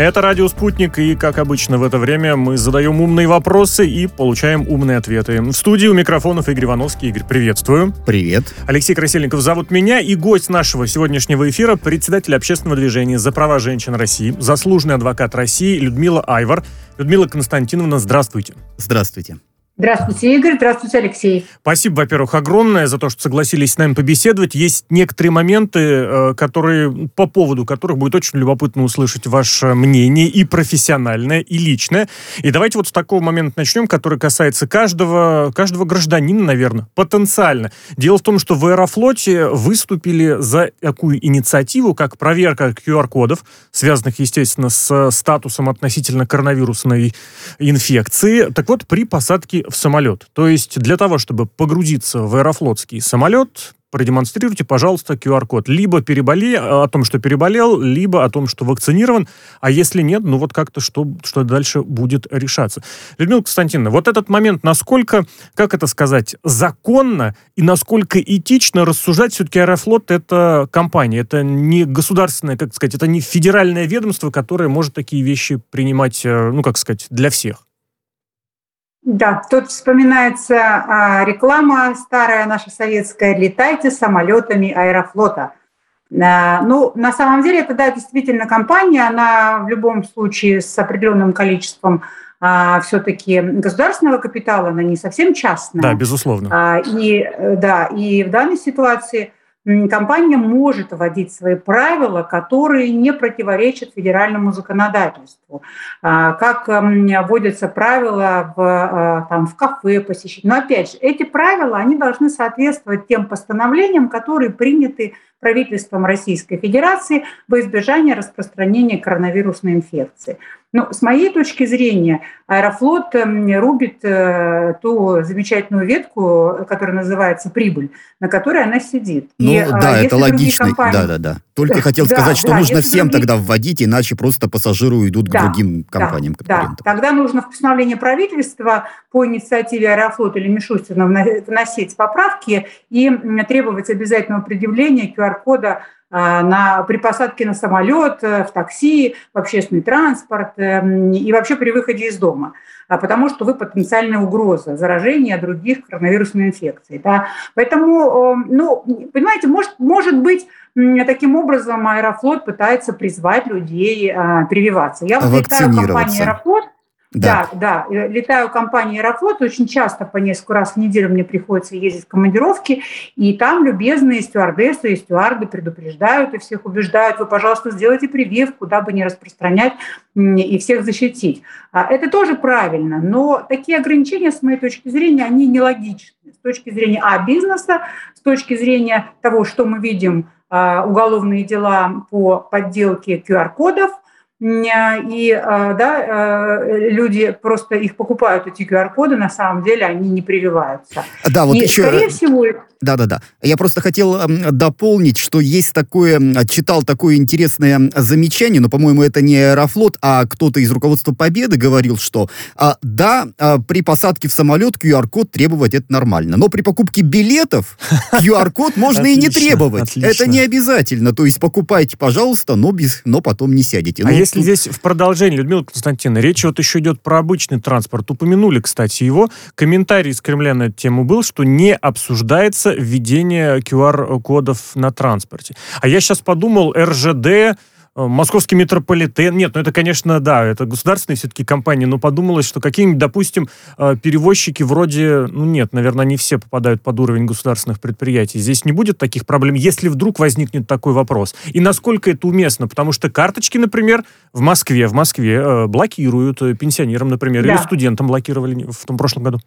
Это «Радио Спутник», и, как обычно, в это время мы задаем умные вопросы и получаем умные ответы. В студии у микрофонов Игорь Ивановский. Игорь, приветствую. Привет. Алексей Красильников зовут меня, и гость нашего сегодняшнего эфира – председатель общественного движения «За права женщин России», заслуженный адвокат России Людмила Айвар. Людмила Константиновна, здравствуйте. Здравствуйте. Здравствуйте, Игорь. Здравствуйте, Алексей. Спасибо, во-первых, огромное за то, что согласились с нами побеседовать. Есть некоторые моменты, э, которые, по поводу которых будет очень любопытно услышать ваше мнение и профессиональное, и личное. И давайте вот с такого момента начнем, который касается каждого, каждого гражданина, наверное, потенциально. Дело в том, что в Аэрофлоте выступили за такую инициативу, как проверка QR-кодов, связанных, естественно, с статусом относительно коронавирусной инфекции. Так вот, при посадке в самолет. То есть для того, чтобы погрузиться в аэрофлотский самолет, продемонстрируйте, пожалуйста, QR-код. Либо переболе... о том, что переболел, либо о том, что вакцинирован. А если нет, ну вот как-то что, что дальше будет решаться. Людмила Константиновна, вот этот момент, насколько, как это сказать, законно и насколько этично рассуждать, все-таки Аэрофлот это компания, это не государственное, как сказать, это не федеральное ведомство, которое может такие вещи принимать, э, ну, как сказать, для всех. Да, тут вспоминается а, реклама старая наша советская «Летайте самолетами аэрофлота». А, ну, на самом деле, это, да, действительно компания, она в любом случае с определенным количеством а, все-таки государственного капитала, она не совсем частная. Да, безусловно. А, и, да, и в данной ситуации – компания может вводить свои правила, которые не противоречат федеральному законодательству. А, как вводятся правила в, а, там, в кафе посещать. Но опять же, эти правила, они должны соответствовать тем постановлениям, которые приняты правительством Российской Федерации во избежание распространения коронавирусной инфекции. Ну, с моей точки зрения, Аэрофлот эм, рубит э, ту замечательную ветку, которая называется прибыль, на которой она сидит. Ну, И, да, это логично. Компании... Да, да, да. Только хотел да, сказать, что да, нужно всем другие... тогда вводить, иначе просто пассажиры уйдут да, к другим компаниям. Да, да, тогда нужно в постановление правительства по инициативе Аэрофлота или Мишустина вносить поправки и требовать обязательного предъявления QR-кода а, на, при посадке на самолет, э, в такси, в общественный транспорт эм, и вообще при выходе из дома, а, потому что вы потенциальная угроза заражения других коронавирусной инфекцией. Да? Поэтому, ну, понимаете, может, может быть, таким образом Аэрофлот пытается призвать людей а, прививаться. Я вот летаю компанию Аэрофлот, да. да, да. Летаю в компании Аэрофлот, очень часто по несколько раз в неделю мне приходится ездить в командировки, и там любезные стюардессы и стюарды предупреждают и всех убеждают, вы, пожалуйста, сделайте прививку, дабы не распространять и всех защитить. А, это тоже правильно, но такие ограничения, с моей точки зрения, они нелогичны. С точки зрения а, бизнеса, с точки зрения того, что мы видим, а, уголовные дела по подделке QR-кодов – и а, да, э, люди просто их покупают, эти QR-коды, на самом деле они не прививаются. Да, вот и, еще... Скорее всего, да-да-да. Я просто хотел дополнить, что есть такое, читал такое интересное замечание, но, по-моему, это не Аэрофлот, а кто-то из руководства Победы говорил, что а, да, а, при посадке в самолет QR-код требовать это нормально, но при покупке билетов QR-код можно и не требовать. Это не обязательно. То есть покупайте, пожалуйста, но, без, но потом не сядете. А ну, если здесь в продолжении, Людмила Константиновна, речь вот еще идет про обычный транспорт. Упомянули, кстати, его. Комментарий из Кремля на эту тему был, что не обсуждается введение QR-кодов на транспорте. А я сейчас подумал, РЖД, Московский метрополитен. Нет, ну это, конечно, да, это государственные все-таки компании, но подумалось, что какие-нибудь, допустим, э, перевозчики вроде, ну нет, наверное, не все попадают под уровень государственных предприятий. Здесь не будет таких проблем, если вдруг возникнет такой вопрос. И насколько это уместно, потому что карточки, например, в Москве, в Москве э, блокируют пенсионерам, например, да. или студентам блокировали в том прошлом году.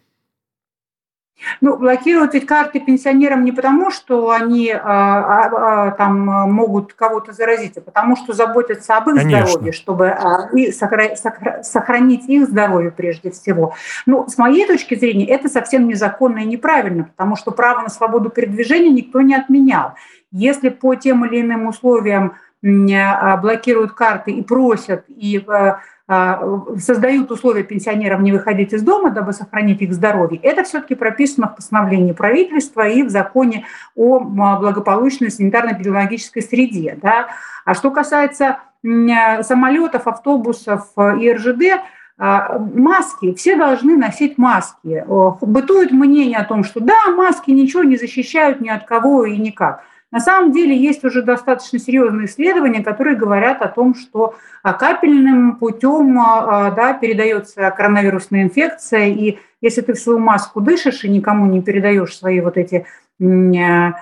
Ну, блокируют ведь карты пенсионерам не потому, что они а, а, а, там могут кого-то заразить, а потому что заботятся об их Конечно. здоровье, чтобы а, и сохра- сохранить их здоровье прежде всего. Ну, с моей точки зрения, это совсем незаконно и неправильно, потому что право на свободу передвижения никто не отменял. Если по тем или иным условиям а, блокируют карты и просят, и а, а, создают условия пенсионерам не выходить из дома, дабы сохранить их здоровье, это все-таки прописано в постановлении правительства и в законе о благополучной санитарно-эпидемиологической среде. Да? А что касается самолетов, автобусов и РЖД маски, все должны носить маски. Бытует мнение о том, что да, маски ничего не защищают ни от кого и никак. На самом деле есть уже достаточно серьезные исследования, которые говорят о том, что а, капельным путем а, а, да, передается коронавирусная инфекция, и если ты в свою маску дышишь и никому не передаешь свои вот эти там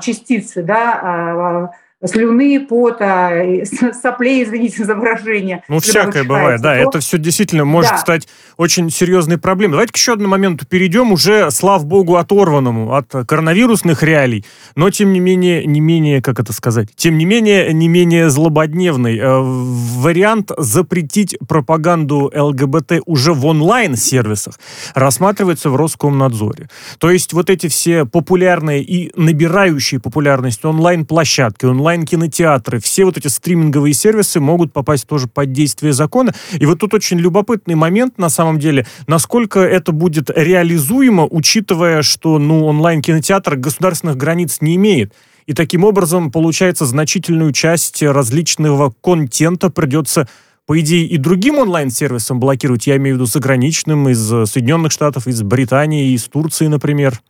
частицы, да, слюны, пота, соплей, извините за выражение. Ну, всякое бывает, да. То... Это все действительно может да. стать очень серьезной проблемой. Давайте к еще одному моменту перейдем, уже, слав богу, оторванному от коронавирусных реалий, но, тем не менее, не менее, как это сказать, тем не менее, не менее злободневный. Э, вариант запретить пропаганду ЛГБТ уже в онлайн-сервисах рассматривается в Роскомнадзоре. То есть вот эти все популярные и набирающие популярность онлайн-площадки, онлайн онлайн-кинотеатры, все вот эти стриминговые сервисы могут попасть тоже под действие закона. И вот тут очень любопытный момент, на самом деле, насколько это будет реализуемо, учитывая, что ну, онлайн-кинотеатр государственных границ не имеет. И таким образом, получается, значительную часть различного контента придется по идее, и другим онлайн-сервисам блокировать, я имею в виду заграничным, из Соединенных Штатов, из Британии, из Турции, например.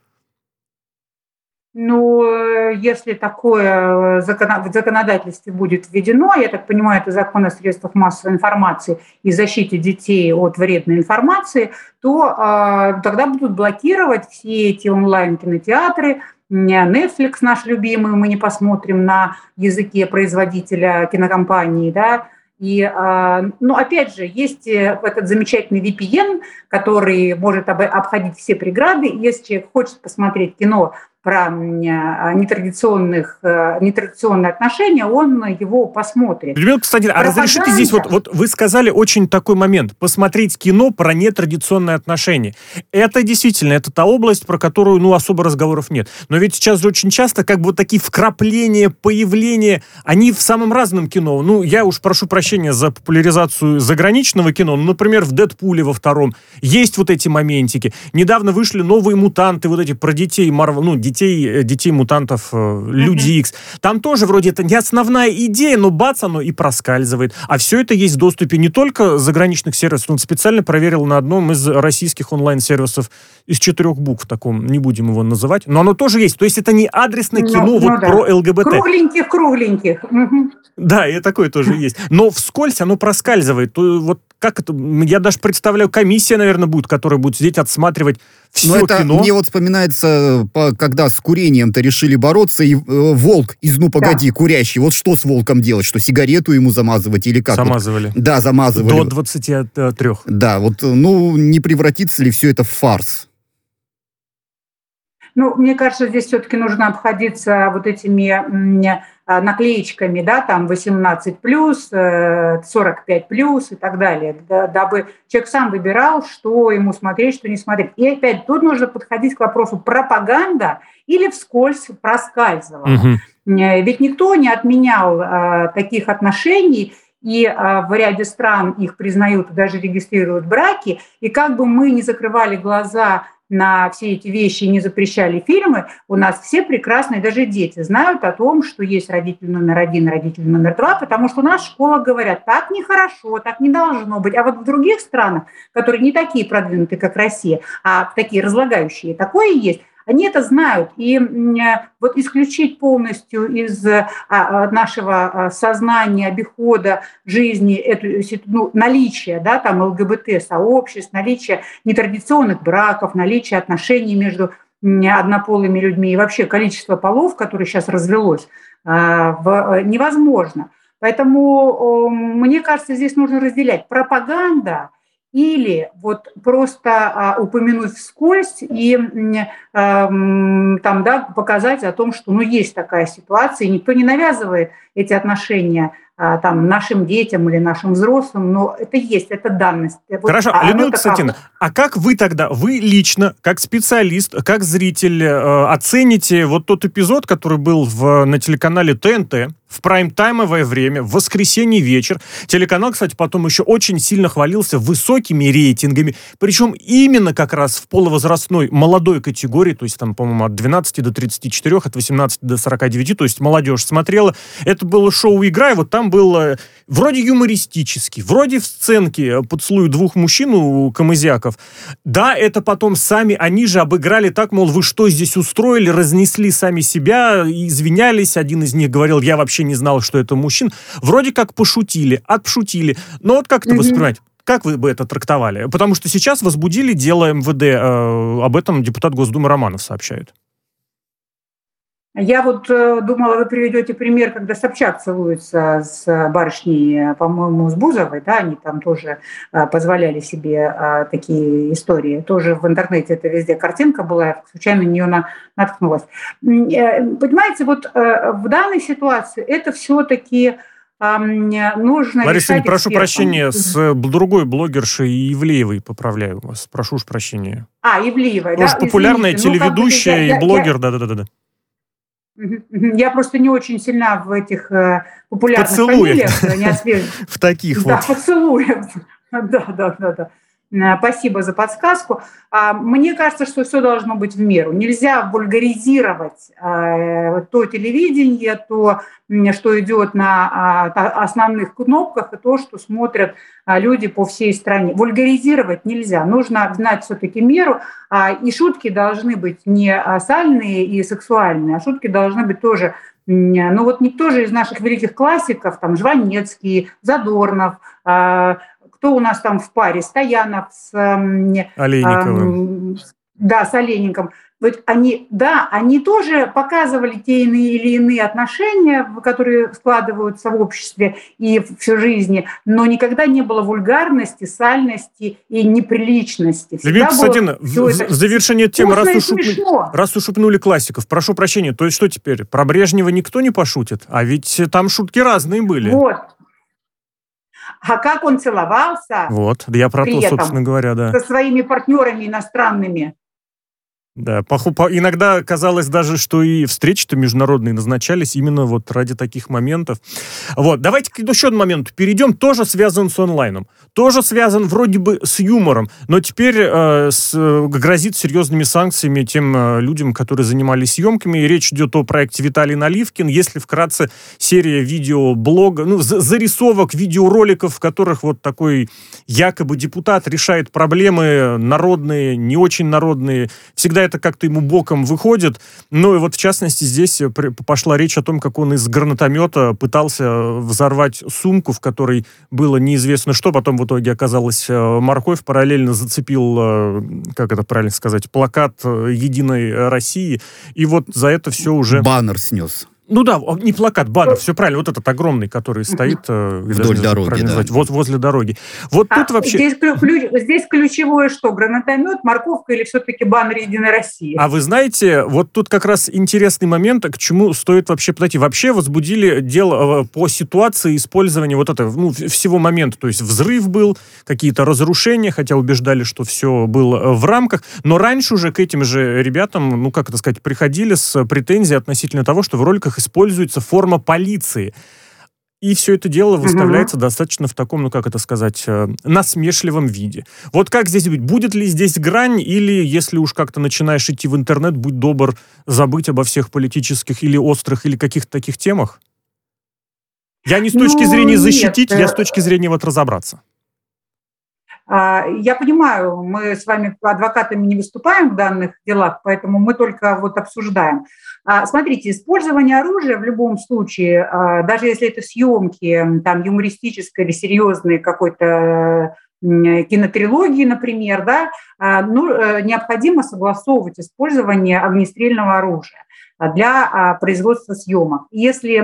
Ну, э, если такое э, в законодательстве будет введено, я так понимаю, это закон о средствах массовой информации и защите детей от вредной информации, то э, тогда будут блокировать все эти онлайн-кинотеатры, Netflix наш любимый, мы не посмотрим на языке производителя кинокомпании, да, и, ну, опять же, есть этот замечательный VPN, который может обходить все преграды. Если человек хочет посмотреть кино про а, нетрадиционных, э, нетрадиционные отношения, он его посмотрит. Людмила Константиновна, а разрешите здесь, вот, вот вы сказали очень такой момент, посмотреть кино про нетрадиционные отношения. Это действительно, это та область, про которую, ну, особо разговоров нет. Но ведь сейчас же очень часто как бы вот такие вкрапления, появления, они в самом разном кино. Ну, я уж прошу прощения за популяризацию заграничного кино, ну, например, в «Дэдпуле» во втором есть вот эти моментики. Недавно вышли новые мутанты, вот эти про детей, Марвел, ну, детей, э, детей мутантов, э, Люди Икс. Там тоже вроде это не основная идея, но бац, оно и проскальзывает. А все это есть в доступе не только заграничных сервисов. Он специально проверил на одном из российских онлайн-сервисов из четырех букв таком, не будем его называть, но оно тоже есть. То есть это не адресное ну, кино ну, вот да. про ЛГБТ. Кругленьких, кругленьких. Угу. Да, и такое тоже есть. Но вскользь оно проскальзывает. То, вот как это? Я даже представляю, комиссия, наверное, будет, которая будет сидеть, отсматривать все Но это кино. Мне вот вспоминается, когда с курением-то решили бороться, и э, волк из «Ну, погоди», да. курящий, вот что с волком делать? Что, сигарету ему замазывать или как? Замазывали. Вот, да, замазывали. До 23. Да, вот, ну, не превратится ли все это в фарс? Ну, мне кажется, здесь все-таки нужно обходиться вот этими наклеечками, да, там 18 плюс, 45 э, плюс и так далее, дабы человек сам выбирал, что ему смотреть, что не смотреть. И опять тут нужно подходить к вопросу пропаганда или вскользь проскальзывала. Угу. Ведь никто не отменял а, таких отношений, и а, в ряде стран их признают и даже регистрируют браки. И как бы мы не закрывали глаза на все эти вещи не запрещали фильмы, у нас все прекрасные, даже дети, знают о том, что есть родитель номер один, родитель номер два, потому что у нас в школах говорят, так нехорошо, так не должно быть. А вот в других странах, которые не такие продвинутые, как Россия, а такие разлагающие, такое есть, они это знают. И вот исключить полностью из а, а, нашего а, сознания, обихода, жизни эту, ну, наличие да, там, ЛГБТ-сообществ, наличие нетрадиционных браков, наличие отношений между однополыми людьми и вообще количество полов, которое сейчас развелось, невозможно. Поэтому, мне кажется, здесь нужно разделять пропаганда или вот просто а, упомянуть вскользь и э, там, да, показать о том, что ну, есть такая ситуация, и никто не навязывает эти отношения там, нашим детям или нашим взрослым, но это есть, это данность. Хорошо, а Людмила Константиновна, а как вы тогда, вы лично, как специалист, как зритель, э, оцените вот тот эпизод, который был в, на телеканале ТНТ, в прайм-таймовое время, в воскресенье вечер. Телеканал, кстати, потом еще очень сильно хвалился высокими рейтингами, причем именно как раз в полувозрастной молодой категории, то есть там, по-моему, от 12 до 34, от 18 до 49, то есть молодежь смотрела. Это было шоу «Игра», и вот там там был э, вроде юмористический, вроде в сценке поцелуй двух мужчин у камызяков. Да, это потом сами, они же обыграли так, мол, вы что здесь устроили, разнесли сами себя, извинялись, один из них говорил, я вообще не знал, что это мужчин. Вроде как пошутили, отпшутили. Но вот как это mm-hmm. воспринимать? Как вы бы это трактовали? Потому что сейчас возбудили дело МВД, э, об этом депутат Госдумы Романов сообщает. Я вот э, думала, вы приведете пример, когда Собчак целуется с барышней, по-моему, с Бузовой, да, они там тоже э, позволяли себе э, такие истории. Тоже в интернете это везде картинка была, я случайно на нее наткнулась. Понимаете, вот в данной ситуации это все-таки нужно Лариса, прошу экспертам. прощения, с другой блогершей Ивлеевой поправляю вас. Прошу уж прощения. А, Ивлеевой, Может, да? популярная Извините. Ну, телеведущая ну, и блогер, да-да-да. Я просто не очень сильна в этих э, популярных Поцелуев. фамилиях. Не В таких вот. Да, поцелуев. Да, да, да, да. Э, спасибо за подсказку. А, мне кажется, что все должно быть в меру. Нельзя вульгаризировать э, то телевидение, то, что идет на а, основных кнопках, и то, что смотрят а, люди по всей стране. Вульгаризировать нельзя. Нужно знать все-таки меру. И шутки должны быть не сальные и сексуальные, а шутки должны быть тоже ну вот никто же из наших великих классиков, там Жванецкий, Задорнов, кто у нас там в паре? Стоянов с... Олейниковым. Э, да, с Олейником. Вот они, да, они тоже показывали те иные или иные отношения, которые складываются в обществе и всю жизни, но никогда не было вульгарности, сальности и неприличности. Любимый Константин, в, в завершение темы, раз уж, упну, раз уж упнули классиков, прошу прощения, то есть что теперь, про Брежнева никто не пошутит? А ведь там шутки разные были. Вот, а как он целовался. Вот, я про то, собственно говоря, да. Со своими партнерами иностранными. Да, по, по, иногда казалось даже, что и встречи-то международные назначались именно вот ради таких моментов. Вот, давайте к еще одному моменту перейдем, тоже связан с онлайном. Тоже связан вроде бы с юмором, но теперь э, с, грозит серьезными санкциями тем э, людям, которые занимались съемками. И речь идет о проекте Виталий Наливкин. Если вкратце, серия видеоблога, ну, зарисовок, видеороликов, в которых вот такой якобы депутат решает проблемы народные, не очень народные, всегда это как-то ему боком выходит. Ну и вот в частности здесь э, пошла речь о том, как он из гранатомета пытался взорвать сумку, в которой было неизвестно что, потом в итоге оказалась э, морковь, параллельно зацепил, э, как это правильно сказать, плакат «Единой России», и вот за это все уже... Баннер снес. Ну да, не плакат, баннер, все правильно. Вот этот огромный, который стоит э, вдоль дороги, да. воз, возле дороги. Вот а тут вообще... Здесь, ключ, здесь ключевое что? Гранатомет, морковка или все-таки баннер Единой России? А вы знаете, вот тут как раз интересный момент, к чему стоит вообще подойти. Вообще возбудили дело э, по ситуации использования вот этого, ну, всего момента. То есть взрыв был, какие-то разрушения, хотя убеждали, что все было э, в рамках. Но раньше уже к этим же ребятам, ну, как это сказать, приходили с претензией относительно того, что в роликах которых используется форма полиции. И все это дело выставляется угу. достаточно в таком, ну как это сказать, э, насмешливом виде. Вот как здесь быть? Будет ли здесь грань, или если уж как-то начинаешь идти в интернет, будь добр забыть обо всех политических или острых, или каких-то таких темах? Я не с точки ну, зрения защитить, нет. я с э, точки зрения вот разобраться. А, я понимаю, мы с вами адвокатами не выступаем в данных делах, поэтому мы только вот обсуждаем. А, смотрите, использование оружия в любом случае, а, даже если это съемки там юмористической или серьезной какой-то кинотрилогии, например, да, ну, э, необходимо согласовывать использование огнестрельного оружия для производства съемок. Если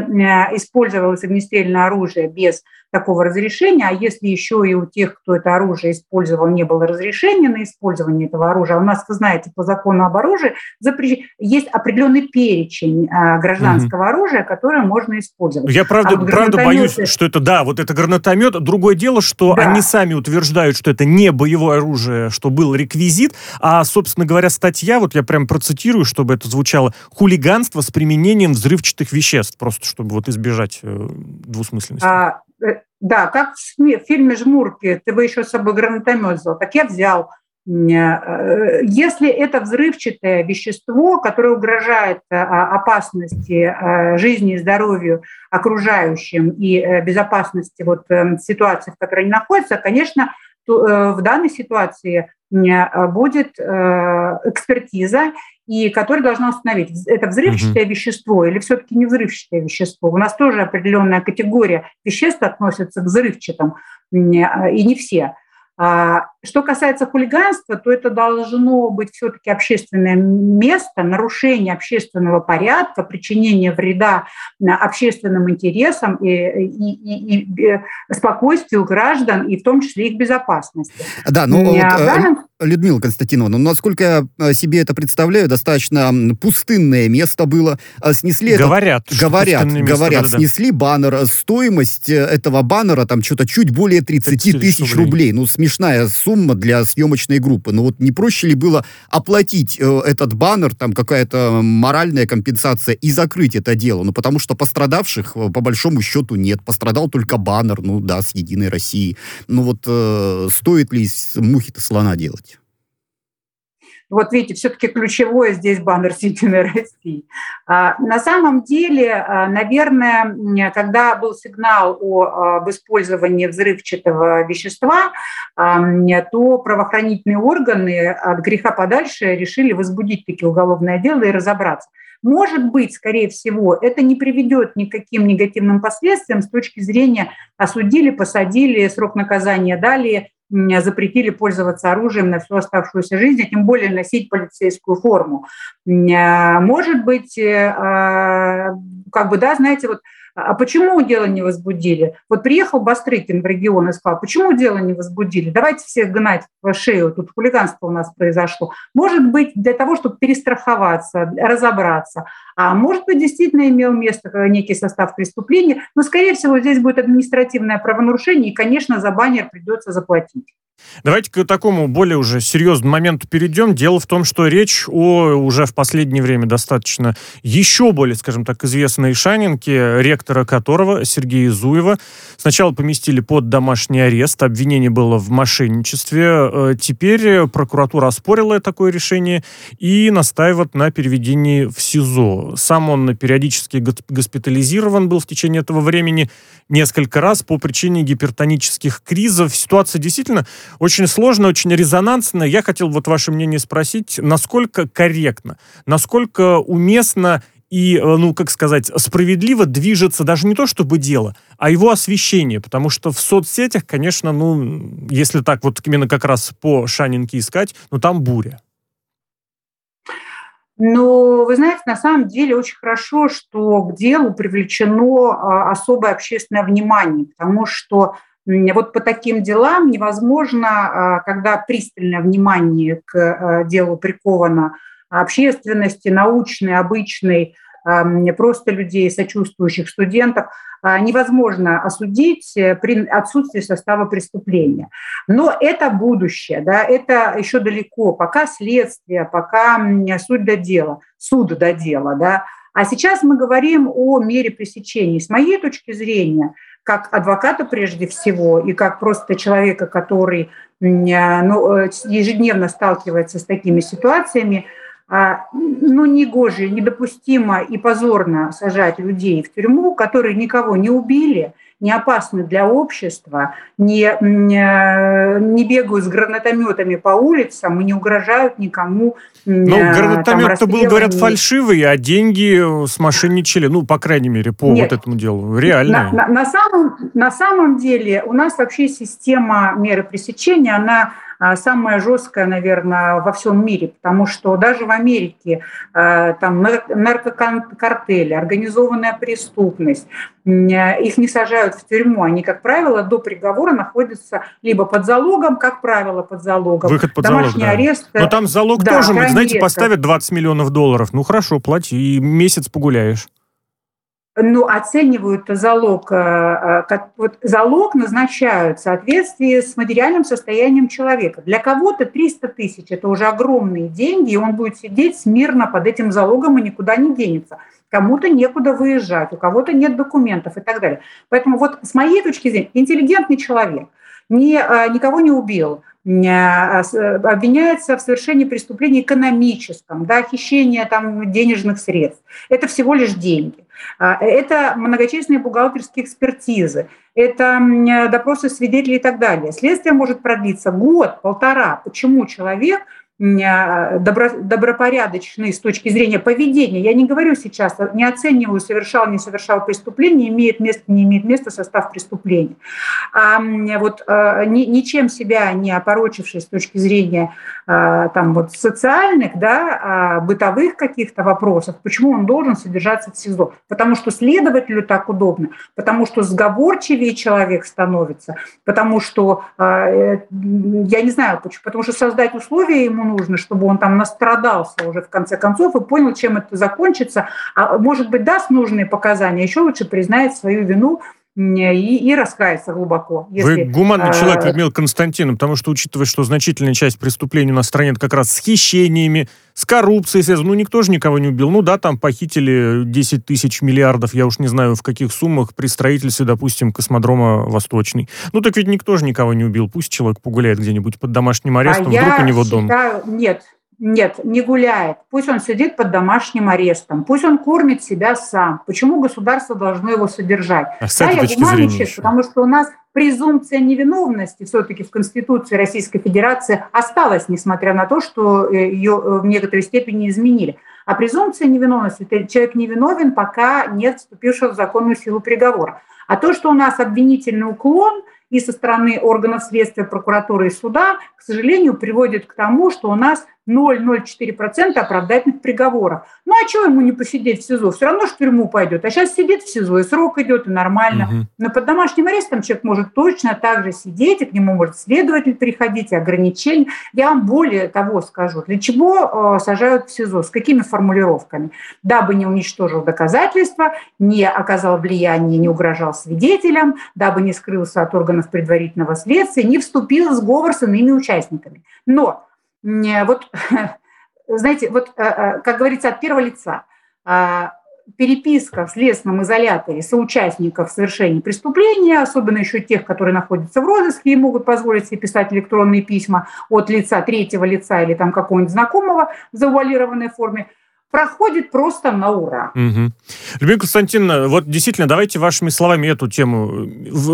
использовалось огнестрельное оружие без такого разрешения, а если еще и у тех, кто это оружие использовал, не было разрешения на использование этого оружия, у нас, вы знаете, по закону об оружии запрещ... есть определенный перечень а, гражданского mm-hmm. оружия, которое можно использовать. Я правда, а вот правда боюсь, что это, да, вот это гранатомет. Другое дело, что да. они сами утверждают, что это не боевое оружие, что был реквизит, а, собственно говоря, статья, вот я прям процитирую, чтобы это звучало, хулиганство с применением взрывчатых веществ, просто чтобы вот избежать э, двусмысленности. А, да, как в фильме «Жмурки», ты бы еще с собой гранатомет взял. Так я взял. Если это взрывчатое вещество, которое угрожает опасности жизни и здоровью окружающим и безопасности вот ситуации, в которой они находятся, конечно, в данной ситуации будет экспертиза, и которая должна установить, это взрывчатое угу. вещество или все-таки не взрывчатое вещество. У нас тоже определенная категория веществ относится к взрывчатым, и не все. А, что касается хулиганства, то это должно быть все-таки общественное место, нарушение общественного порядка, причинение вреда общественным интересам и, и, и, и спокойствию граждан, и в том числе их безопасности. Да, ну вот, данном... Людмила Константиновна, ну, насколько я э, себе это представляю, достаточно пустынное место было. А снесли говорят, этот, говорят, говорят, место, снесли баннер. Стоимость э, этого баннера там что-то чуть более 30 тысяч рублей. рублей. Ну, смешная сумма для съемочной группы. Ну, вот не проще ли было оплатить э, этот баннер, там какая-то моральная компенсация и закрыть это дело? Ну, потому что пострадавших, э, по большому счету, нет. Пострадал только баннер, ну, да, с «Единой России». Ну, вот э, стоит ли мухи-то слона делать? Вот видите, все-таки ключевое здесь баннер «Единой России». А, на самом деле, а, наверное, когда был сигнал о, об использовании взрывчатого вещества, а, то правоохранительные органы от греха подальше решили возбудить таки уголовное дело и разобраться. Может быть, скорее всего, это не приведет ни к каким негативным последствиям с точки зрения осудили, посадили, срок наказания дали, запретили пользоваться оружием на всю оставшуюся жизнь, а тем более носить полицейскую форму. Может быть, э, а, как бы, да, знаете, вот а почему дело не возбудили? Вот приехал Бастрыкин в регион и сказал, почему дело не возбудили? Давайте всех гнать в шею, тут хулиганство у нас произошло. Может быть, для того, чтобы перестраховаться, разобраться. А может быть, действительно имел место некий состав преступления, но, скорее всего, здесь будет административное правонарушение, и, конечно, за баннер придется заплатить. Давайте к такому более уже серьезному моменту перейдем. Дело в том, что речь о уже в последнее время достаточно еще более, скажем так, известной Шанинке, ректора которого, Сергея Зуева, сначала поместили под домашний арест. Обвинение было в мошенничестве. Э, теперь прокуратура оспорила такое решение и настаивает на переведении в СИЗО. Сам он периодически госпитализирован был в течение этого времени несколько раз по причине гипертонических кризов. Ситуация действительно очень сложно, очень резонансно. Я хотел вот ваше мнение спросить, насколько корректно, насколько уместно и, э, ну, как сказать, справедливо движется даже не то чтобы дело, а его освещение, потому что в соцсетях, конечно, ну, если так вот именно как раз по Шанинке искать, ну, там буря. Но вы знаете, на самом деле очень хорошо, что к делу привлечено а, особое общественное внимание, потому что вот по таким делам невозможно, а, когда пристальное внимание к а, делу приковано общественности, научной, обычной, а, просто людей, сочувствующих студентов, невозможно осудить э, при отсутствии состава преступления. Но это будущее, да, это еще далеко, пока следствие, пока суд до дела, суд до дела, да. А сейчас мы говорим о мере пресечения. С моей точки зрения – как адвоката прежде всего и как просто человека, который ну, э, ежедневно сталкивается с такими ситуациями, а, ну, негоже, недопустимо и позорно сажать людей в тюрьму, которые никого не убили – не опасны для общества, не, не бегают с гранатометами по улицам и не угрожают никому. Ну, гранатомет-то был, говорят, фальшивый, а деньги смошенничали, ну, по крайней мере, по Нет. вот этому делу. Реально. На, на, на, самом, на самом деле у нас вообще система меры пресечения, она самая жесткая, наверное, во всем мире, потому что даже в Америке а, там наркокартели, организованная преступность, их не сажают в тюрьму, они, как правило, до приговора находятся либо под залогом, как правило, под залогом. Выход под Домашний залог, да. арест. Но там залог да, тоже, знаете, редко. поставят 20 миллионов долларов. Ну хорошо, плати, и месяц погуляешь ну, оценивают залог, э, э, вот залог назначают в соответствии с материальным состоянием человека. Для кого-то 300 тысяч – это уже огромные деньги, и он будет сидеть смирно под этим залогом и никуда не денется. Кому-то некуда выезжать, у кого-то нет документов и так далее. Поэтому вот с моей точки зрения, интеллигентный человек – не, э, никого не убил, обвиняется в совершении преступления экономическом, да, хищение там, денежных средств. Это всего лишь деньги. Это многочисленные бухгалтерские экспертизы, это допросы свидетелей и так далее. Следствие может продлиться год, полтора. Почему человек – Э, добро, добропорядочный с точки зрения поведения. Я не говорю сейчас, не оцениваю, совершал, не совершал преступление, имеет место, не имеет места состав преступления. А вот э, ничем себя не опорочившись с точки зрения э, там, вот, социальных, да, а бытовых каких-то вопросов, почему он должен содержаться в СИЗО? Потому что следователю так удобно, потому что сговорчивее человек становится, потому что, я не знаю, почему, потому что создать условия ему нужно, чтобы он там настрадался уже в конце концов и понял, чем это закончится. А может быть, даст нужные показания, еще лучше признает свою вину и, и раскается глубоко. Если, Вы гуманный человек, Людмила Константиновна, потому что, учитывая, что значительная часть преступлений у нас в стране как раз с хищениями, с коррупцией связано. Ну, никто же никого не убил. Ну да, там похитили 10 тысяч миллиардов, я уж не знаю, в каких суммах при строительстве, допустим, космодрома Восточный. Ну так ведь никто же никого не убил. Пусть человек погуляет где-нибудь под домашним арестом, а вдруг у него считаю, дом. Нет, нет, не гуляет. Пусть он сидит под домашним арестом. Пусть он кормит себя сам. Почему государство должно его содержать? А с да, я гуманничаю, потому что у нас презумпция невиновности все-таки в Конституции Российской Федерации осталась, несмотря на то, что э, ее э, в некоторой степени изменили. А презумпция невиновности – человек невиновен, пока нет вступившего в законную силу приговора. А то, что у нас обвинительный уклон и со стороны органов следствия, прокуратуры и суда, к сожалению, приводит к тому, что у нас 0,04% оправдательных приговоров. Ну а чего ему не посидеть в СИЗО? Все равно в тюрьму пойдет. А сейчас сидит в СИЗО, и срок идет, и нормально. Угу. Но под домашним арестом человек может точно так же сидеть, и к нему может следователь приходить, и ограничения. Я вам более того скажу. Для чего э, сажают в СИЗО? С какими формулировками? Дабы не уничтожил доказательства, не оказал влияния, не угрожал свидетелям, дабы не скрылся от органов предварительного следствия, не вступил в сговор с иными участниками. Но вот, знаете, вот, э, э, как говорится, от первого лица а, переписка в следственном изоляторе соучастников совершения преступления, особенно еще тех, которые находятся в розыске и могут позволить себе писать электронные письма от лица третьего лица или там какого-нибудь знакомого в завуалированной форме – проходит просто на ура. Угу. Людмила Константиновна, вот действительно, давайте вашими словами эту тему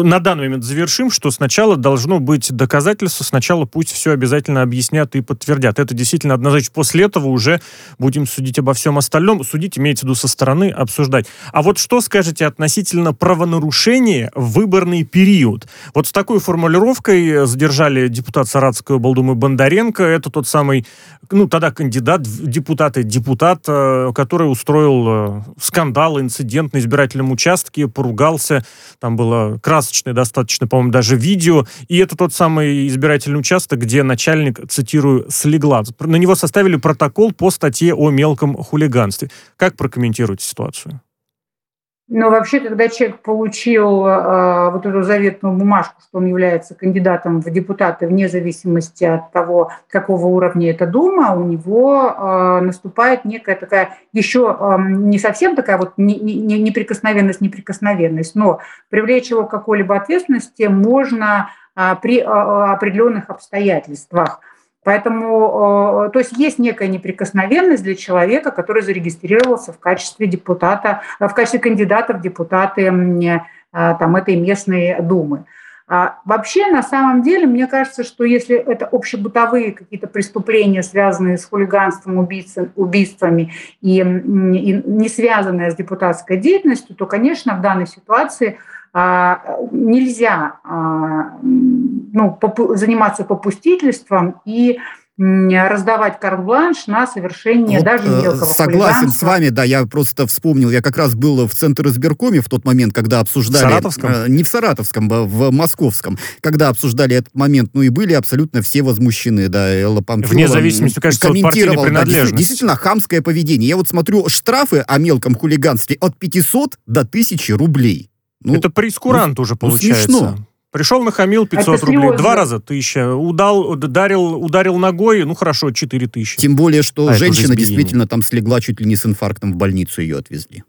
на данный момент завершим, что сначала должно быть доказательство, сначала пусть все обязательно объяснят и подтвердят. Это действительно однозначно. После этого уже будем судить обо всем остальном. Судить имеется в виду со стороны, обсуждать. А вот что скажете относительно правонарушения в выборный период? Вот с такой формулировкой задержали депутат Саратской облдумы Бондаренко. Это тот самый, ну, тогда кандидат депутаты, депутат Э, который устроил э, скандал, инцидент на избирательном участке, поругался. Там было красочное достаточно, по-моему, даже видео. И это тот самый избирательный участок, где начальник, цитирую, слегла. На него составили протокол по статье о мелком хулиганстве. Как прокомментируете ситуацию? Но вообще, когда человек получил э, вот эту заветную бумажку, что он является кандидатом в депутаты вне зависимости от того, какого уровня эта дума, у него э, наступает некая такая еще э, не совсем такая вот не, не, неприкосновенность, неприкосновенность, но привлечь его к какой-либо ответственности можно э, при э, определенных обстоятельствах. Поэтому, э, то есть есть некая неприкосновенность для человека, который зарегистрировался в качестве депутата, в качестве кандидата в депутаты э, там, этой местной думы. А вообще, на самом деле, мне кажется, что если это общебытовые какие-то преступления, связанные с хулиганством, убийствами и, и не связанные с депутатской деятельностью, то, конечно, в данной ситуации – нельзя а, ну, заниматься попустительством и раздавать карт-бланш на совершение вот, даже э, мелкого Согласен с вами, да, я просто вспомнил, я как раз был в Центр избиркоме в тот момент, когда обсуждали... В Саратовском? Э, не в Саратовском, а в Московском, когда обсуждали этот момент, ну и были абсолютно все возмущены, да, Элла Памфилова... Вне зависимости, конечно, от партийной принадлежности. Да, действительно, хамское поведение. Я вот смотрю штрафы о мелком хулиганстве от 500 до 1000 рублей. Ну, это прескурант ну, уже получается. Ну, смешно. Пришел, нахамил 500 это рублей, два раза тысяча, удал, ударил, ударил ногой, ну хорошо, 4 тысячи. Тем более, что а женщина действительно там слегла чуть ли не с инфарктом, в больницу ее отвезли.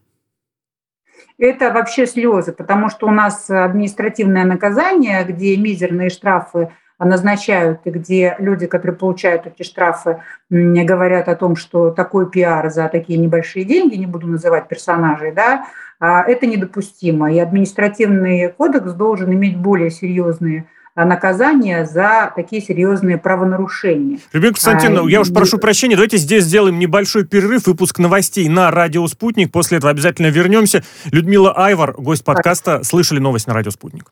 Это вообще слезы, потому что у нас административное наказание, где мизерные штрафы назначают, и где люди, которые получают эти штрафы, говорят о том, что такой пиар за такие небольшие деньги, не буду называть персонажей, да, а это недопустимо. И административный кодекс должен иметь более серьезные наказания за такие серьезные правонарушения. Любимый Константин, а, я уж прошу прощения, давайте здесь сделаем небольшой перерыв, выпуск новостей на радио «Спутник». После этого обязательно вернемся. Людмила Айвар, гость подкаста «Слышали новость на радио «Спутник».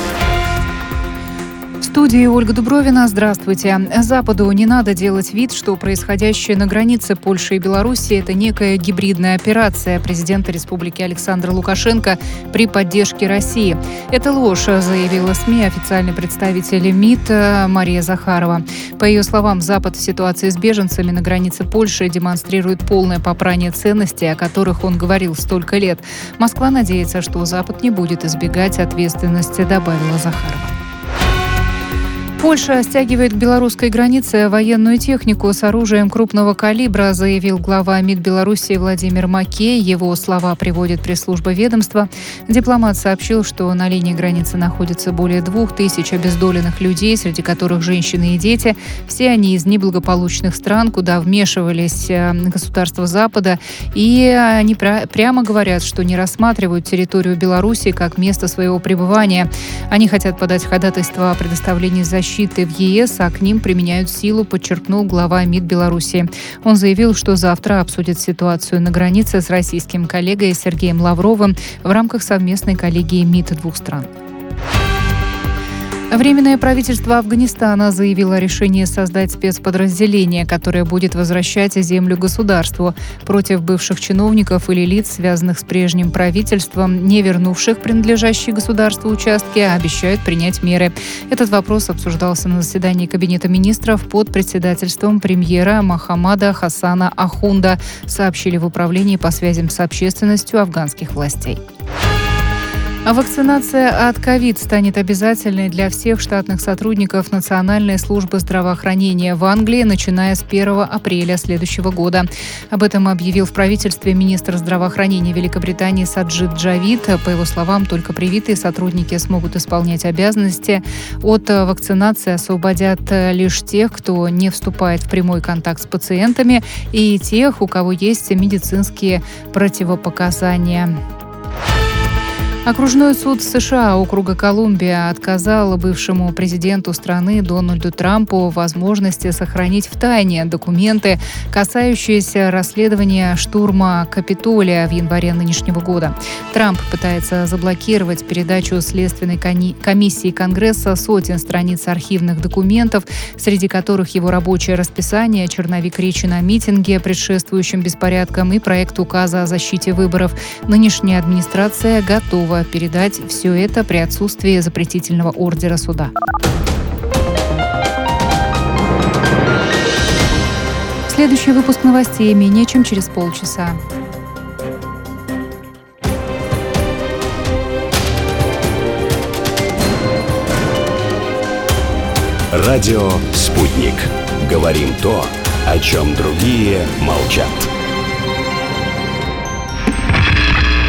студии Ольга Дубровина. Здравствуйте. Западу не надо делать вид, что происходящее на границе Польши и Беларуси – это некая гибридная операция президента республики Александра Лукашенко при поддержке России. Это ложь, заявила СМИ официальный представитель МИД Мария Захарова. По ее словам, Запад в ситуации с беженцами на границе Польши демонстрирует полное попрание ценностей, о которых он говорил столько лет. Москва надеется, что Запад не будет избегать ответственности, добавила Захарова. Польша стягивает к белорусской границе военную технику с оружием крупного калибра, заявил глава МИД Беларуси Владимир Маке. Его слова приводит пресс-служба ведомства. Дипломат сообщил, что на линии границы находится более двух тысяч обездоленных людей, среди которых женщины и дети. Все они из неблагополучных стран, куда вмешивались э, государства Запада. И они прямо говорят, что не рассматривают территорию Беларуси как место своего пребывания. Они хотят подать ходатайство о предоставлении защиты защиты в ЕС, а к ним применяют силу, подчеркнул глава МИД Беларуси. Он заявил, что завтра обсудит ситуацию на границе с российским коллегой Сергеем Лавровым в рамках совместной коллегии МИД двух стран. Временное правительство Афганистана заявило о решении создать спецподразделение, которое будет возвращать землю государству против бывших чиновников или лиц, связанных с прежним правительством, не вернувших принадлежащие государству участки, а обещают принять меры. Этот вопрос обсуждался на заседании Кабинета министров под председательством премьера Махамада Хасана Ахунда, сообщили в управлении по связям с общественностью афганских властей. А вакцинация от ковид станет обязательной для всех штатных сотрудников Национальной службы здравоохранения в Англии, начиная с 1 апреля следующего года. Об этом объявил в правительстве министр здравоохранения Великобритании Саджид Джавид. По его словам, только привитые сотрудники смогут исполнять обязанности. От вакцинации освободят лишь тех, кто не вступает в прямой контакт с пациентами и тех, у кого есть медицинские противопоказания. Окружной суд США округа Колумбия отказал бывшему президенту страны Дональду Трампу возможности сохранить в тайне документы, касающиеся расследования штурма Капитолия в январе нынешнего года. Трамп пытается заблокировать передачу Следственной комиссии Конгресса сотен страниц архивных документов, среди которых его рабочее расписание, черновик речи на митинге, предшествующем беспорядкам и проект указа о защите выборов. Нынешняя администрация готова готова передать все это при отсутствии запретительного ордера суда. Следующий выпуск новостей менее чем через полчаса. Радио «Спутник». Говорим то, о чем другие молчат.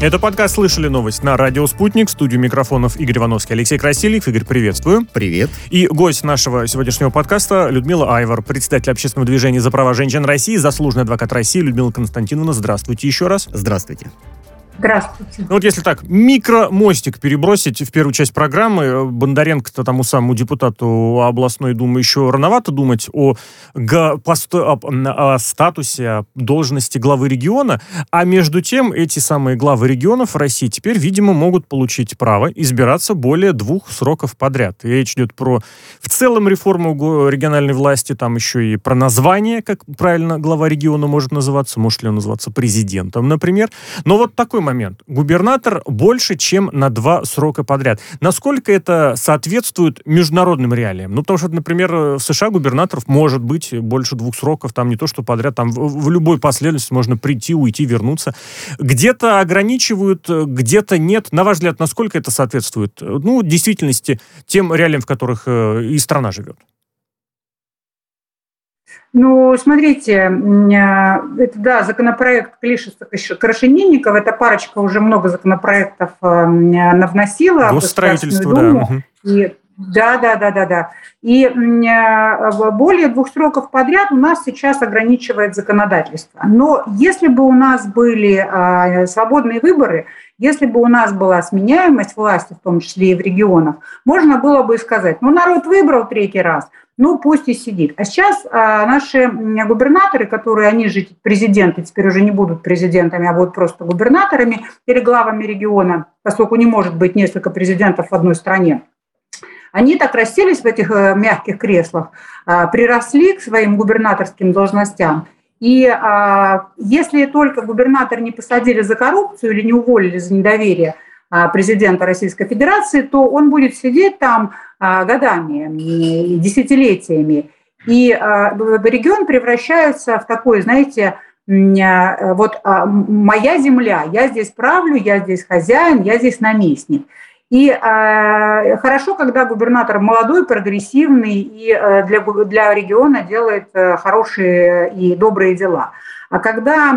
Это подкаст «Слышали новость» на радио «Спутник». Студию микрофонов Игорь Ивановский, Алексей Красильев. Игорь, приветствую. Привет. И гость нашего сегодняшнего подкаста Людмила Айвар, председатель общественного движения «За права женщин России», заслуженный адвокат России Людмила Константиновна. Здравствуйте еще раз. Здравствуйте. Здравствуйте. Ну, вот если так, микромостик перебросить в первую часть программы, Бондаренко-то тому самому депутату областной думы еще рановато думать о, о, о статусе, о должности главы региона, а между тем эти самые главы регионов России теперь, видимо, могут получить право избираться более двух сроков подряд. И речь идет про в целом реформу региональной власти, там еще и про название, как правильно глава региона может называться, может ли он называться президентом, например. Но вот такой момент. Губернатор больше, чем на два срока подряд. Насколько это соответствует международным реалиям? Ну, потому что, например, в США губернаторов может быть больше двух сроков, там не то, что подряд, там в, в любой последовательности можно прийти, уйти, вернуться. Где-то ограничивают, где-то нет. На ваш взгляд, насколько это соответствует, ну, действительности, тем реалиям, в которых э, и страна живет? Ну, смотрите, а, это, да, законопроект Клишеса Крашенинникова, эта парочка уже много законопроектов а, навносила. Госстроительство, да. И, да, да, да, да, да. И а, более двух сроков подряд у нас сейчас ограничивает законодательство. Но если бы у нас были свободные выборы, если бы у нас была сменяемость власти, в том числе и в регионах, можно было бы сказать, ну, народ выбрал третий раз – ну пусть и сидит. А сейчас а, наши губернаторы, которые, они же президенты, теперь уже не будут президентами, а будут просто губернаторами или главами региона, поскольку не может быть несколько президентов в одной стране, они так расселись в этих э, мягких креслах, а, приросли к своим губернаторским должностям. И а, если только губернатор не посадили за коррупцию или не уволили за недоверие – президента Российской Федерации, то он будет сидеть там годами, десятилетиями. И а, регион превращается в такой, знаете, вот моя земля, я здесь правлю, я здесь хозяин, я здесь наместник. И хорошо, когда губернатор молодой, прогрессивный и для, для региона делает э, хорошие и добрые дела. А когда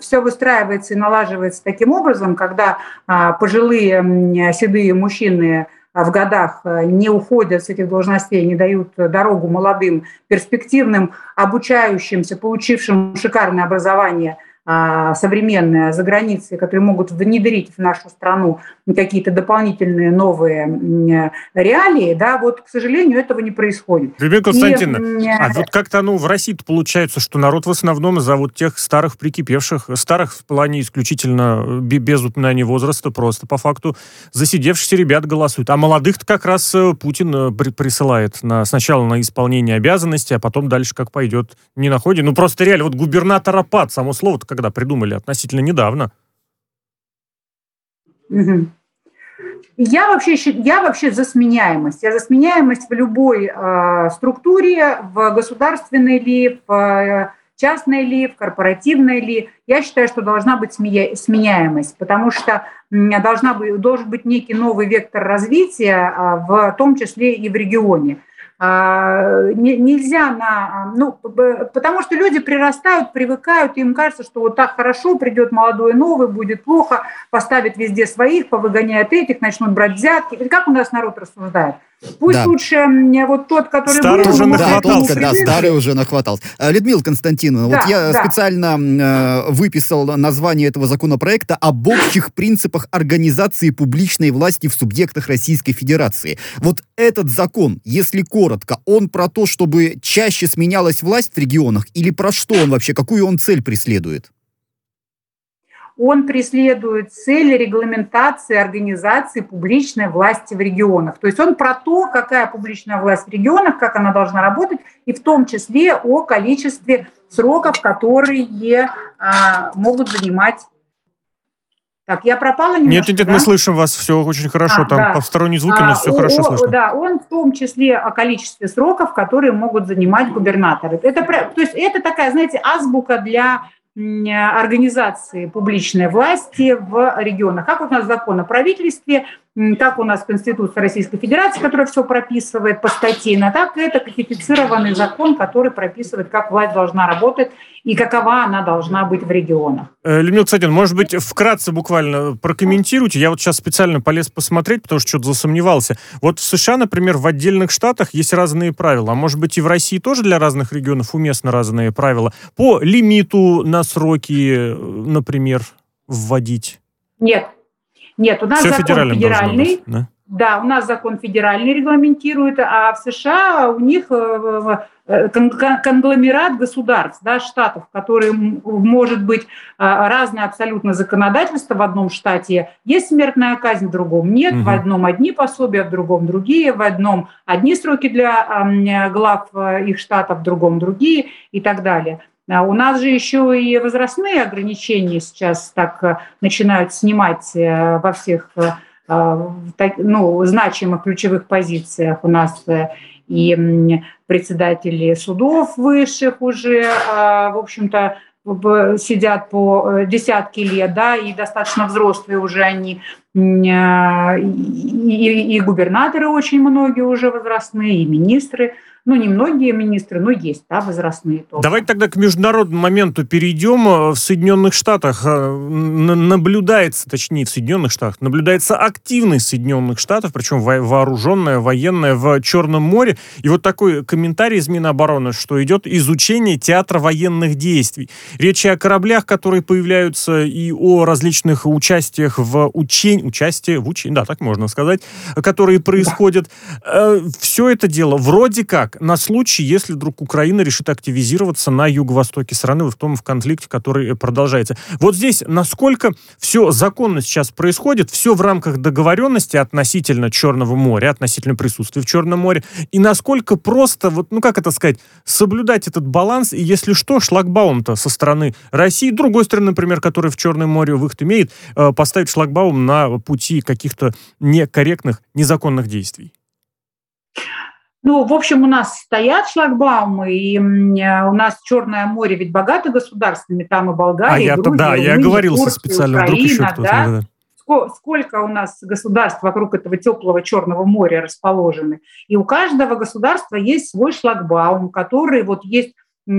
все выстраивается и налаживается таким образом, когда а, пожилые седые мужчины а, в годах э, не уходят с этих должностей, не дают дорогу молодым, перспективным, обучающимся, получившим шикарное образование – а, современные за границей, которые могут внедрить в нашу страну какие-то дополнительные новые реалии, да, вот, к сожалению, этого не происходит. Любовь Константиновна, и, а вот как-то ну, в России получается, что народ в основном за вот тех старых прикипевших, старых в плане исключительно без упоминания возраста, просто по факту засидевшихся ребят голосуют, а молодых-то как раз э, Путин э, присылает на, сначала на исполнение обязанностей, а потом дальше как пойдет, не находит. Ну просто реально, вот губернатор Апат, само слово когда придумали? Относительно недавно. Я вообще, я вообще за сменяемость. Я за сменяемость в любой э, структуре, в государственной ли, в э, частной ли, в корпоративной ли. Я считаю, что должна быть сменяемость, потому что должна быть, должен быть некий новый вектор развития, а, в том числе и в регионе. А, нельзя на... Ну, потому что люди прирастают, привыкают, им кажется, что вот так хорошо, придет молодой новый, будет плохо, поставит везде своих, повыгоняет этих, начнут брать взятки. Как у нас народ рассуждает? Пусть да. лучше вот тот, который старый был, уже нахватался. Да, да, старый уже нахватался. А, Людмила Константиновна, да, вот я да. специально э, выписал название этого законопроекта об общих принципах организации публичной власти в субъектах Российской Федерации. Вот этот закон, если коротко, он про то, чтобы чаще сменялась власть в регионах или про что он вообще, какую он цель преследует? Он преследует цель регламентации организации публичной власти в регионах. То есть он про то, какая публичная власть в регионах, как она должна работать, и в том числе о количестве сроков, которые а, могут занимать так, я пропала немножко, Нет, нет, нет, да? мы слышим вас, все очень хорошо, а, там да. посторонние звуки, но а, все о, хорошо слышно. Да, он в том числе о количестве сроков, которые могут занимать губернаторы. Это, то есть это такая, знаете, азбука для организации публичной власти в регионах. Как у нас закон о правительстве, как у нас Конституция Российской Федерации, которая все прописывает по статейно, так это кодифицированный закон, который прописывает, как власть должна работать и какова она должна быть в регионах. Э, Людмила Цатин, может быть, вкратце буквально прокомментируйте. Я вот сейчас специально полез посмотреть, потому что что-то засомневался. Вот в США, например, в отдельных штатах есть разные правила. А может быть, и в России тоже для разных регионов уместно разные правила? По лимиту на сроки, э, например? вводить? Нет. Нет, у нас Все закон федеральный. да? Да, у нас закон федеральный регламентирует, а в США у них э, э, конгломерат государств, да, штатов, которые может быть э, разное абсолютно законодательство. В одном штате есть смертная казнь, в другом нет. Угу. В одном одни пособия, в другом другие. В одном одни сроки для глав их штатов, в другом другие и так далее. А у нас же еще и возрастные ограничения сейчас так начинают снимать во всех а, ну, значимых ключевых позициях у нас э, и председатели судов высших уже, в общем-то, сидят по э, десятки лет, да, и достаточно взрослые уже они, и, и губернаторы очень многие уже возрастные, и министры – ну, не многие министры, но есть, да, возрастные тоже. Давайте тогда к международному моменту перейдем. Э, в Соединенных Штатах э, наблюдается, точнее, в Соединенных Штатах, наблюдается активность Соединенных Штатов, причем вооруженная, военная в Черном море. И вот такой комментарий из Минобороны, что идет изучение театра военных действий. Речь о кораблях, которые появляются, и о различных участиях в учении, участие в учении, да, так можно сказать, которые происходят. Да. Э, Все это дело вроде как на случай, если вдруг Украина решит активизироваться на юго-востоке страны, в том в конфликте, который э, продолжается. Вот здесь насколько все законно сейчас происходит, все в рамках договоренности относительно Черного моря, относительно присутствия в Черном море, и насколько просто, вот, ну как это сказать, соблюдать этот баланс, и если что, шлагбаум-то со стороны России, другой стороны, например, который в Черном море выход имеет, э, поставить шлагбаум на пути каких-то некорректных, незаконных действий. Ну, в общем, у нас стоят шлагбаумы, и у нас Черное море ведь богато государствами, там и Болгария, а и я, Грузия, Да, я оговорился специально, Украина, вдруг еще да? да? Сколько у нас государств вокруг этого теплого Черного моря расположены. И у каждого государства есть свой шлагбаум, который вот есть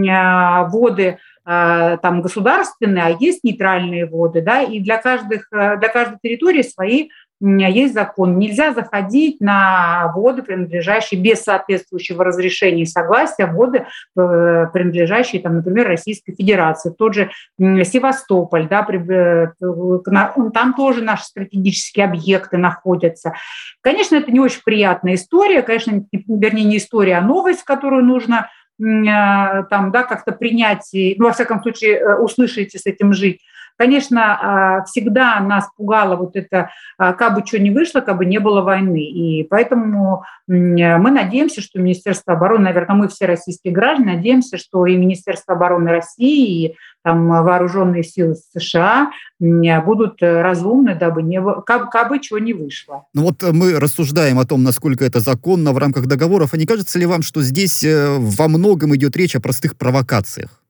а, воды а, там государственные, а есть нейтральные воды, да, и для, каждых, э, для каждой территории свои есть закон. Нельзя заходить на воды, принадлежащие без соответствующего разрешения и согласия, воды, э, принадлежащие, там, например, Российской Федерации. Тот же Севастополь, да, э, там тоже наши стратегические объекты находятся. Конечно, это не очень приятная история, конечно, вернее, не история, а новость, которую нужно э, там, да, как-то принять, ну, во всяком случае, услышать и с этим жить. Конечно, а, всегда нас пугало вот это, а, как бы что ни вышло, как бы не было войны. И поэтому мы надеемся, что Министерство обороны, наверное, мы все российские граждане, надеемся, что и Министерство обороны России, и там, вооруженные силы США будут разумны, дабы, не, как, как бы чего не вышло. Ну вот мы рассуждаем о том, насколько это законно в рамках договоров. А не кажется ли вам, что здесь э, во многом идет речь о простых провокациях?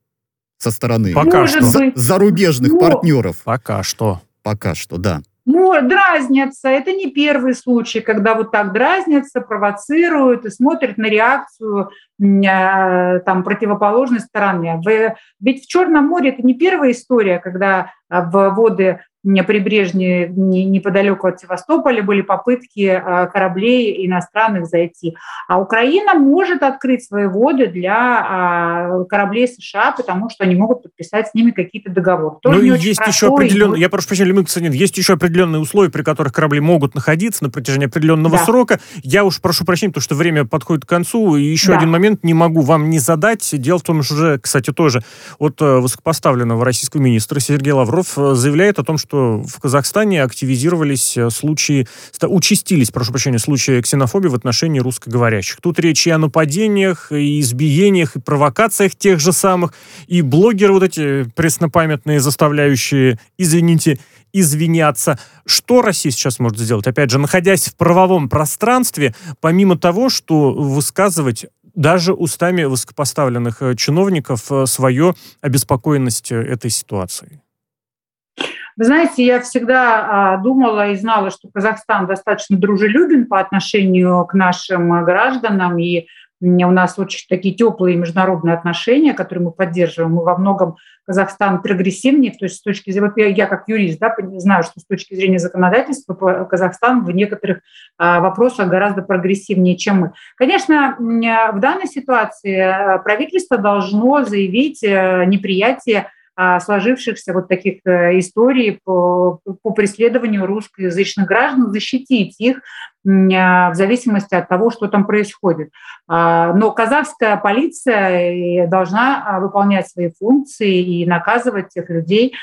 Со стороны Пока Может что. Быть. зарубежных Но... партнеров. Пока что. Пока что, да. Ну, дразнятся. Это не первый случай, когда вот так дразнятся, провоцируют и смотрят на реакцию э, там, противоположной стороны. Ведь в Черном море это не первая история, когда в воды прибрежные неподалеку от Севастополя были попытки а, кораблей иностранных зайти. А Украина может открыть свои воды для а, кораблей США, потому что они могут подписать с ними какие-то договоры. Тоже ну, есть еще определенные, я прошу прощения, Лемик есть еще определенные условия, при которых корабли могут находиться на протяжении определенного да. срока. Я уж прошу прощения, потому что время подходит к концу. И еще да. один момент не могу вам не задать. Дело в том, что уже, кстати, тоже от э, высокопоставленного российского министра Сергея Лавров э, заявляет о том, что в Казахстане активизировались э, случаи, участились, прошу прощения, случаи ксенофобии в отношении русскоговорящих. Тут речь и о нападениях, и избиениях, и провокациях тех же самых, и блогеры вот эти преснопамятные, заставляющие, извините, извиняться. Что Россия сейчас может сделать? Опять же, находясь в правовом пространстве, помимо того, что высказывать даже устами высокопоставленных э, чиновников э, свою обеспокоенность этой ситуацией? Вы знаете, я всегда а, думала и знала, что Казахстан достаточно дружелюбен по отношению к нашим гражданам, и у нас очень такие теплые международные отношения, которые мы поддерживаем. Мы во многом Казахстан прогрессивнее, то есть с точки зрения, я, как юрист да, знаю, что с точки зрения законодательства Казахстан в некоторых а, вопросах гораздо прогрессивнее, чем мы. Конечно, в данной ситуации а, правительство должно заявить э, неприятие сложившихся вот таких э, историй по, по преследованию русскоязычных граждан, защитить их в зависимости от того, что там происходит. Но казахская полиция должна выполнять свои функции и наказывать тех людей,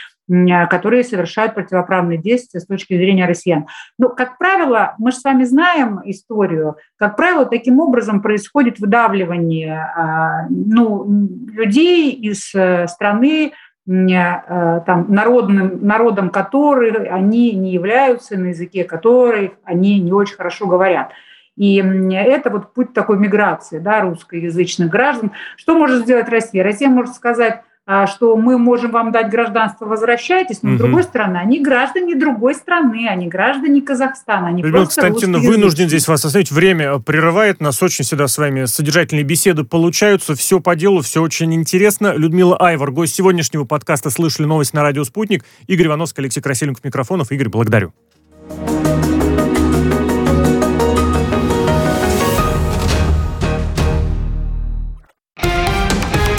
которые совершают противоправные действия с точки зрения россиян. Но, как правило, мы же с вами знаем историю, как правило, таким образом происходит выдавливание а, ну, людей из э, страны, э, там, народным, народом которых они не являются, на языке которых они не очень хорошо говорят. И это вот путь такой миграции да, русскоязычных граждан. Что может сделать Россия? Россия может сказать, что мы можем вам дать гражданство, возвращайтесь, но угу. с другой стороны, они граждане другой страны, они граждане Казахстана. Они Людмила Константиновна, вынужден здесь вас остановить. Время прерывает нас, очень всегда с вами содержательные беседы получаются, все по делу, все очень интересно. Людмила Айвар, гость сегодняшнего подкаста «Слышали новость» на радио «Спутник». Игорь Ивановский, Алексей Красильников, микрофонов. Игорь, благодарю.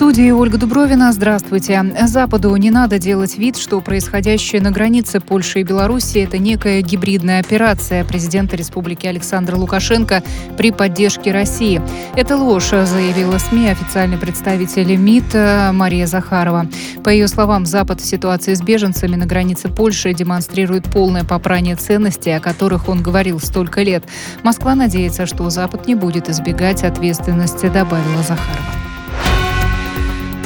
студии Ольга Дубровина. Здравствуйте. Западу не надо делать вид, что происходящее на границе Польши и Беларуси – это некая гибридная операция президента Республики Александра Лукашенко при поддержке России. Это ложь, заявила СМИ официальный представитель МИД Мария Захарова. По ее словам, Запад в ситуации с беженцами на границе Польши демонстрирует полное попрание ценностей, о которых он говорил столько лет. Москва надеется, что Запад не будет избегать ответственности, добавила Захарова.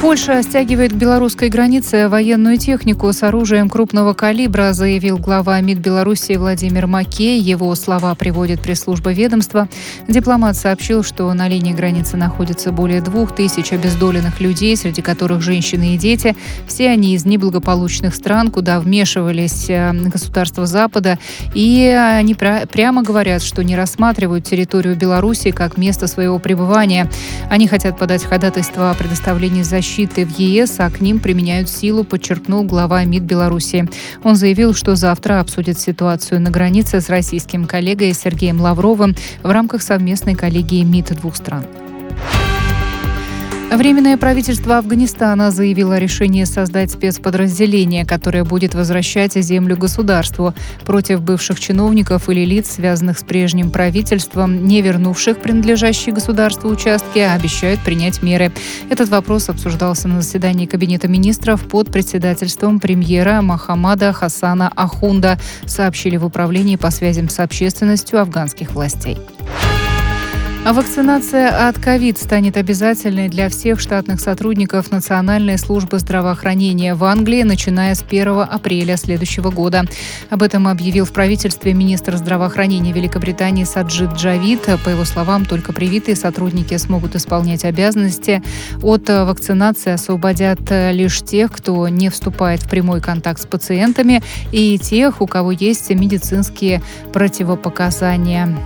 Польша стягивает к белорусской границе военную технику с оружием крупного калибра, заявил глава МИД Беларуси Владимир Маке. Его слова приводит пресс-служба ведомства. Дипломат сообщил, что на линии границы находится более двух тысяч обездоленных людей, среди которых женщины и дети. Все они из неблагополучных стран, куда вмешивались э, государства Запада. И они прямо говорят, что не рассматривают территорию Беларуси как место своего пребывания. Они хотят подать ходатайство о предоставлении защиты защиты в ЕС, а к ним применяют силу, подчеркнул глава МИД Беларуси. Он заявил, что завтра обсудит ситуацию на границе с российским коллегой Сергеем Лавровым в рамках совместной коллегии МИД двух стран. Временное правительство Афганистана заявило о решении создать спецподразделение, которое будет возвращать землю государству против бывших чиновников или лиц, связанных с прежним правительством, не вернувших принадлежащие государству участки, обещают принять меры. Этот вопрос обсуждался на заседании Кабинета министров под председательством премьера Махамада Хасана Ахунда, сообщили в управлении по связям с общественностью афганских властей. А вакцинация от ковид станет обязательной для всех штатных сотрудников Национальной службы здравоохранения в Англии, начиная с 1 апреля следующего года. Об этом объявил в правительстве министр здравоохранения Великобритании Саджид Джавид. По его словам, только привитые сотрудники смогут исполнять обязанности. От вакцинации освободят лишь тех, кто не вступает в прямой контакт с пациентами и тех, у кого есть медицинские противопоказания.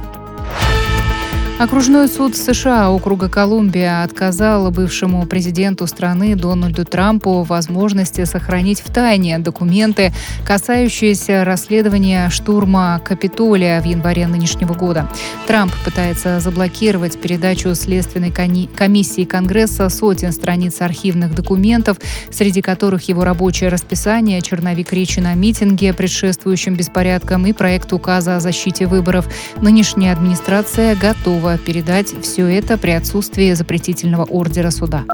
Окружной суд США округа Колумбия отказал бывшему президенту страны Дональду Трампу возможности сохранить в тайне документы, касающиеся расследования штурма Капитолия в январе нынешнего года. Трамп пытается заблокировать передачу Следственной комиссии Конгресса сотен страниц архивных документов, среди которых его рабочее расписание, черновик речи на митинге, предшествующем беспорядкам и проект указа о защите выборов. Нынешняя администрация передать все это при отсутствии запретительного ордера суда.